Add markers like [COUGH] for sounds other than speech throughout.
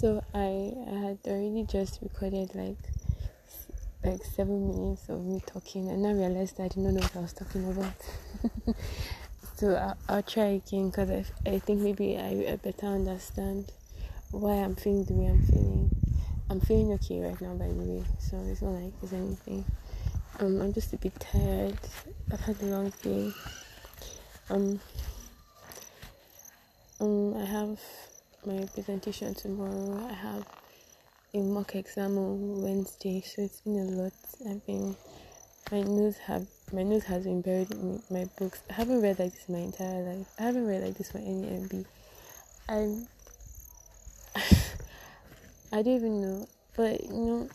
So I, I had already just recorded like like seven minutes of me talking, and I realized I did not know what I was talking about. [LAUGHS] so I'll, I'll, try again because I, I think maybe I, I better understand why I'm feeling the way I'm feeling. I'm feeling okay right now, by the way, so it's not like there's anything. Um, I'm just a bit tired. I've had a long day. Um, um, I have my presentation tomorrow. I have a mock exam on Wednesday, so it's been a lot. I've been my nose have my nose has been buried in my books. I haven't read like this my entire life. I haven't read like this for any MB. I [LAUGHS] I don't even know, but you know,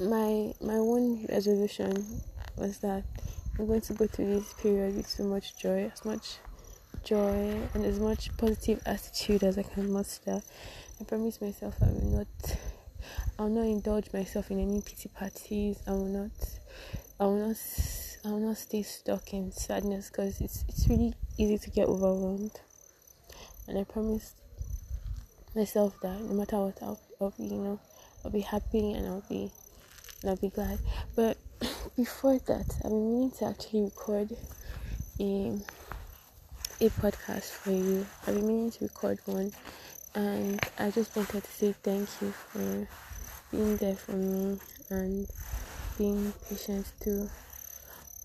my my one resolution was that I'm going to go through this period with so much joy, as much joy and as much positive attitude as I can muster. I promise myself I will not I will not indulge myself in any pity parties. I will not I will not I will not stay stuck in sadness because it's it's really easy to get overwhelmed. And I promise myself that no matter what I'll, I'll be you know I'll be happy and I'll be and I'll be glad. But [CLEARS THROAT] before that I've been meaning to actually record a a podcast for you. I've been meaning to record one, and I just wanted to say thank you for being there for me and being patient to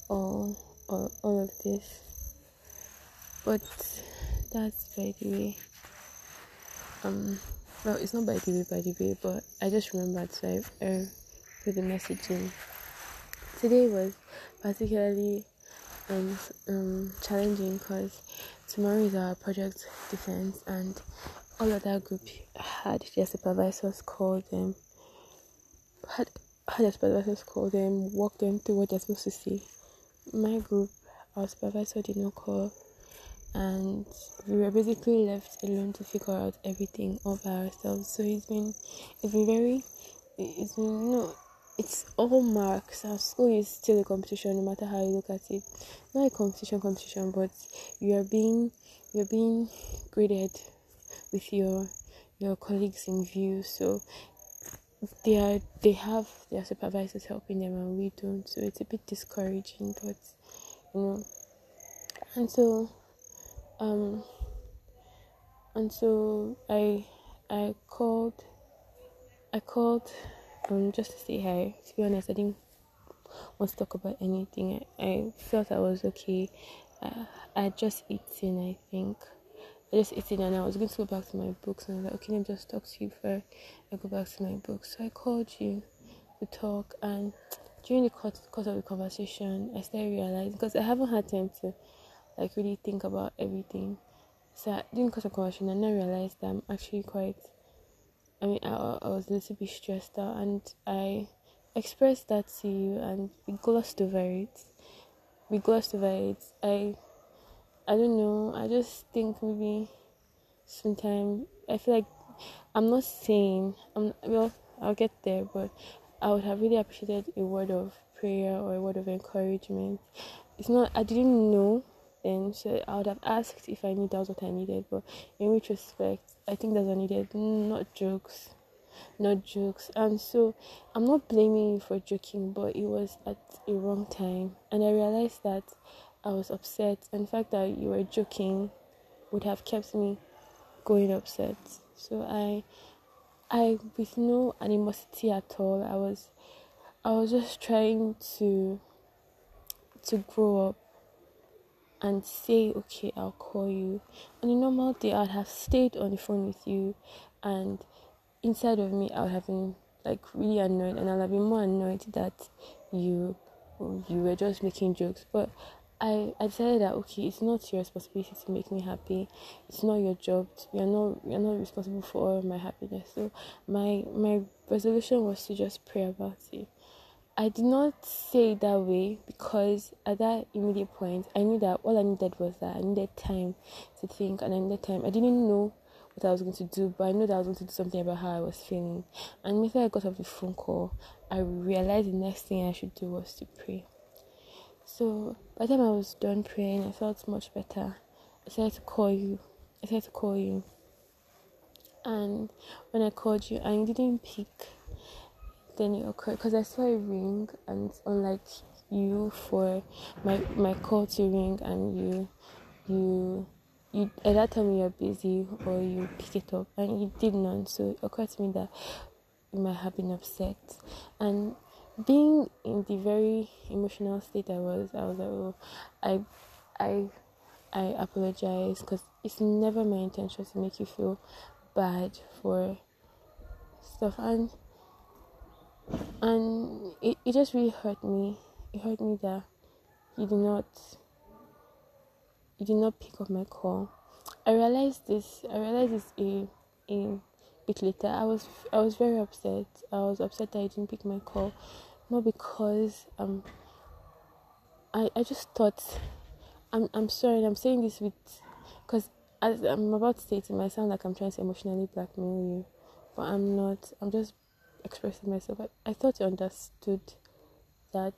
all, all, all of this. But that's by the way. Um, well, it's not by the way, by the way, but I just remembered, so I uh, put the message in. Today was particularly um, um, challenging because tomorrow is our project defense and all of that group had their supervisors call them had had their supervisors call them walk them through what they're supposed to see. My group our supervisor did not call and we were basically left alone to figure out everything all by ourselves. So it's been it's been very it's been you know it's all marks. Our school is still a competition, no matter how you look at it. Not a competition, competition, but you are being you're being graded with your your colleagues in view. So they are they have their supervisors helping them, and we don't. So it's a bit discouraging, but you know. And so, um, and so I I called I called um just to say hi. To be honest, I didn't want to talk about anything. I, I felt I was okay. Uh, I just eaten, I think. I just eaten and I was going to go back to my books and I was like, okay, let me just talk to you before I go back to my books. So I called you to talk and during the course, of the conversation, I started realizing because I haven't had time to like really think about everything. So during the course of conversation, I now realized that I'm actually quite I mean, I, I was a little bit stressed out, and I expressed that to you, and we glossed over it. We glossed over it. I, I don't know. I just think maybe sometimes I feel like I'm not saying I'm well. I'll get there, but I would have really appreciated a word of prayer or a word of encouragement. It's not. I didn't know then, so I would have asked if I knew that was what I needed. But in retrospect, I think that's I needed. Not jokes, not jokes. And so I'm not blaming you for joking, but it was at a wrong time, and I realized that I was upset, and the fact that you were joking would have kept me going upset. So I, I with no animosity at all. I was, I was just trying to, to grow up and say, okay, I'll call you. On a normal day, I'd have stayed on the phone with you, and inside of me, I would have been like really annoyed, and I'd have been more annoyed that you you were just making jokes. But I, I decided that okay, it's not your responsibility to make me happy. It's not your job. You're not you're not responsible for all my happiness. So my my resolution was to just pray about it. I did not say it that way because at that immediate point, I knew that all I needed was that I needed time to think and I needed time. I didn't know what I was going to do, but I knew that I was going to do something about how I was feeling. And after I got off the phone call, I realized the next thing I should do was to pray. So by the time I was done praying, I felt much better. I decided to call you. I decided to call you. and when I called you you didn't pick, then it occurred because I saw a ring, and unlike you for my my call to ring and you you you either tell me you're busy or you pick it up. And you did none so it occurred to me that you might have been upset. And being in the very emotional state I was I was like oh I I I apologize because it's never my intention to make you feel bad for stuff. And and it, it just really hurt me it hurt me that you did not you did not pick up my call. I realized this I realized this a a bit later. I was I was very upset. I was upset that I didn't pick my call. Not because um I I just thought I'm I'm sorry I'm saying this with because as I'm about to say it, it might sound like I'm trying to emotionally blackmail you, but I'm not. I'm just expressing myself. I, I thought you understood that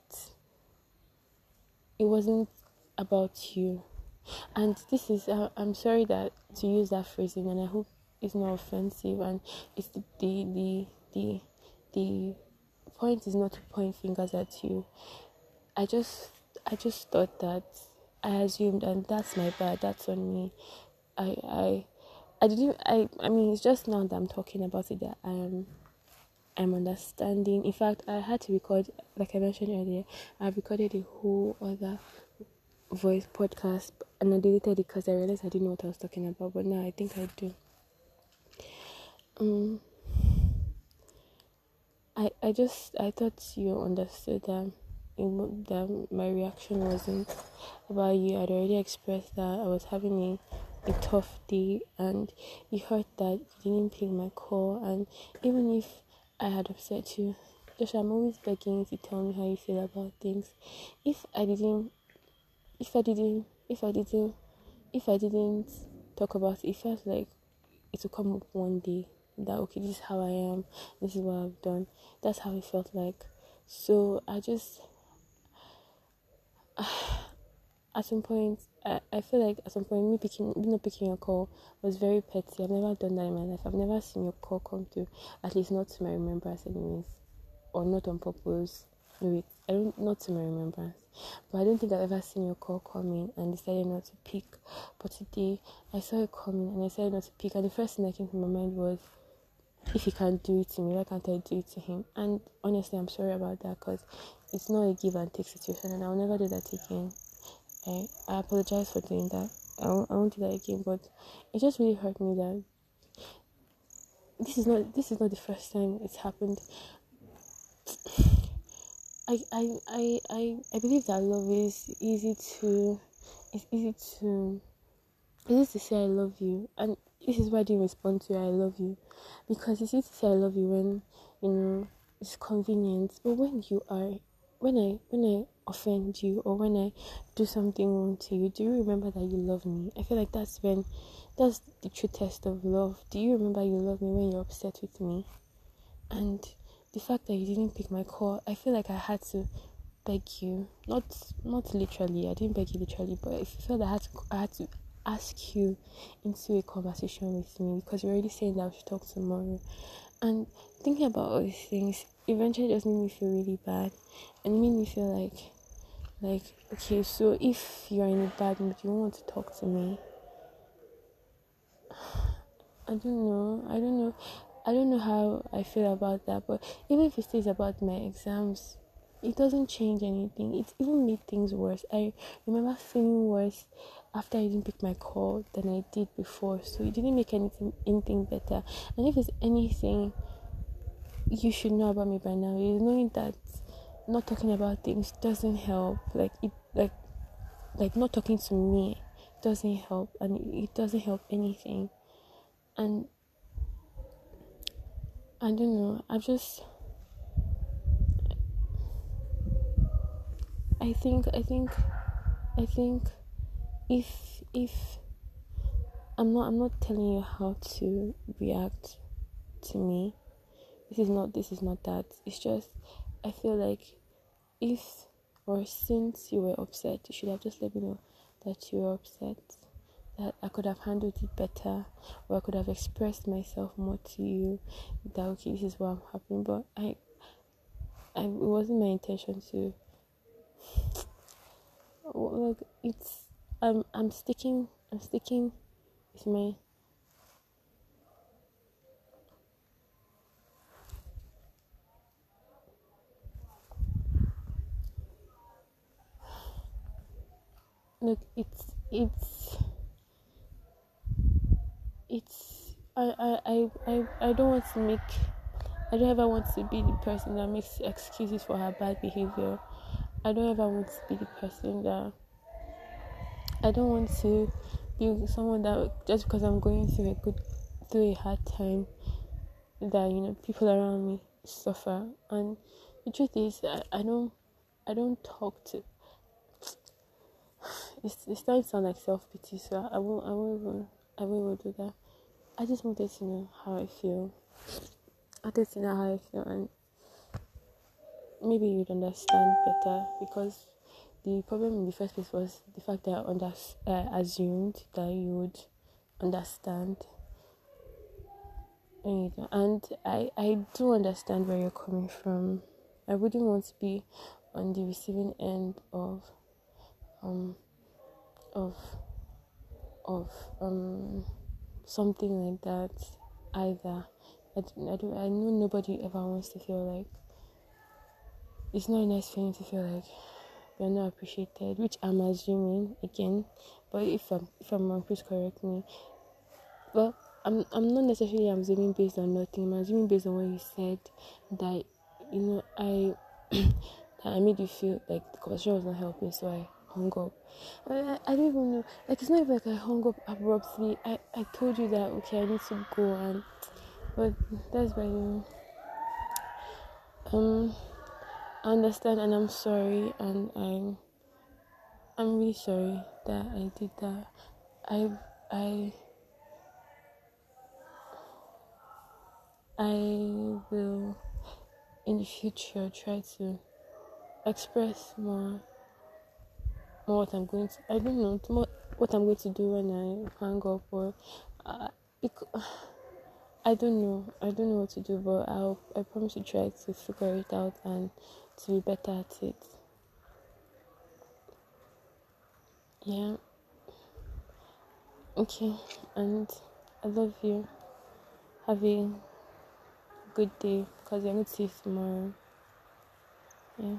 it wasn't about you. And this is, uh, I'm sorry that to use that phrasing, and I hope it's not offensive. And it's the, the, the, the, the point is not to point fingers at you. I just, I just thought that I assumed, and that's my bad. That's on me. I, I, I didn't. I, I mean, it's just now that I'm talking about it that I am I'm understanding. In fact, I had to record, like I mentioned earlier, I recorded a whole other voice podcast and I deleted it because I realized I didn't know what I was talking about. But now I think I do. Um, I I just I thought you understood that that my reaction wasn't about you. I'd already expressed that I was having a, a tough day, and you heard that you didn't pick my call, and even if I had upset you. Josh, I'm always begging you to tell me how you feel about things. If I didn't, if I didn't, if I didn't, if I didn't talk about it, it felt like it will come up one day that okay, this is how I am, this is what I've done. That's how it felt like. So I just, [SIGHS] at some point, I, I feel like at some point, me picking, me not picking a call was very petty. I've never done that in my life. I've never seen your call come through, at least not to my remembrance, anyways, or not on purpose. No, wait, I don't, not to my remembrance. But I don't think I've ever seen your call coming and decided not to pick. But today, I saw it coming and I decided not to pick. And the first thing that came to my mind was, if he can't do it to me, why can't I do it to him? And honestly, I'm sorry about that because it's not a give and take situation, and I'll never do that again. I, I apologize for doing that. I won't, I won't do that again, but it just really hurt me that this is not this is not the first time it's happened. I I I I, I believe that love is easy to it's easy to it's easy to say I love you and this is why didn't respond to I love you because it's easy to say I love you when you know it's convenient but when you are when I when I offend you or when I do something wrong to you, do you remember that you love me? I feel like that's when that's the true test of love. Do you remember you love me when you're upset with me? And the fact that you didn't pick my call, I feel like I had to beg you. Not not literally, I didn't beg you literally, but I felt I had to I had to ask you into a conversation with me because you're already saying that we should talk tomorrow. And thinking about all these things eventually just made me feel really bad and made me feel like like, okay, so if you're in a bad mood, you want to talk to me. [SIGHS] I don't know. I don't know. I don't know how I feel about that. But even if it stays about my exams, it doesn't change anything. It even made things worse. I remember feeling worse after I didn't pick my call than I did before. So it didn't make anything anything better. And if there's anything you should know about me by now, is knowing that not talking about things doesn't help. Like it like like not talking to me doesn't help and it doesn't help anything. And i don't know. I just i think i think i think if if i'm not i'm not telling you how to react to me this is not this is not that it's just i feel like if or since you were upset, you should have just let me know that you were upset, that I could have handled it better, or I could have expressed myself more to you. That okay, this is what I'm happening, but I, I it wasn't my intention to. [SIGHS] Like it's, I'm I'm sticking I'm sticking with my look it's it's it's I, I I I I don't want to make I don't ever want to be the person that makes excuses for her bad behavior. I don't ever want to be the person that I don't want to be someone that just because I'm going through a good through a hard time that you know people around me suffer and the truth is I, I don't I don't talk to it's, it's starting to sound like self pity, so I won't, I won't even, I won't even do that. I just wanted to know how I feel. I wanted to know how I feel, and maybe you'd understand better because the problem in the first place was the fact that I under, uh, assumed that you would understand. And I, I do understand where you're coming from. I wouldn't want to be on the receiving end of um of of um something like that either. I, I, do, I know nobody ever wants to feel like it's not a nice feeling to feel like you're not appreciated, which I'm assuming again. But if I'm if I'm wrong, please correct me. Well, I'm I'm not necessarily assuming based on nothing. I'm assuming based on what you said that you know I [CLEARS THROAT] that I made you feel like the conversation was not helping, so I hung up. I, I don't even know. Like it's not even like I hung up abruptly. I, I told you that okay I need to go and but that's why you um I understand and I'm sorry and I'm I'm really sorry that I did that. I I I will in the future try to express more more what I'm going to. I don't know what I'm going to do when I hang up or uh, because, [SIGHS] I don't know. I don't know what to do, but I'll I promise to try to figure it out and to be better at it. Yeah. Okay, and I love you. Have a good day because I'm going to see you tomorrow. Yeah.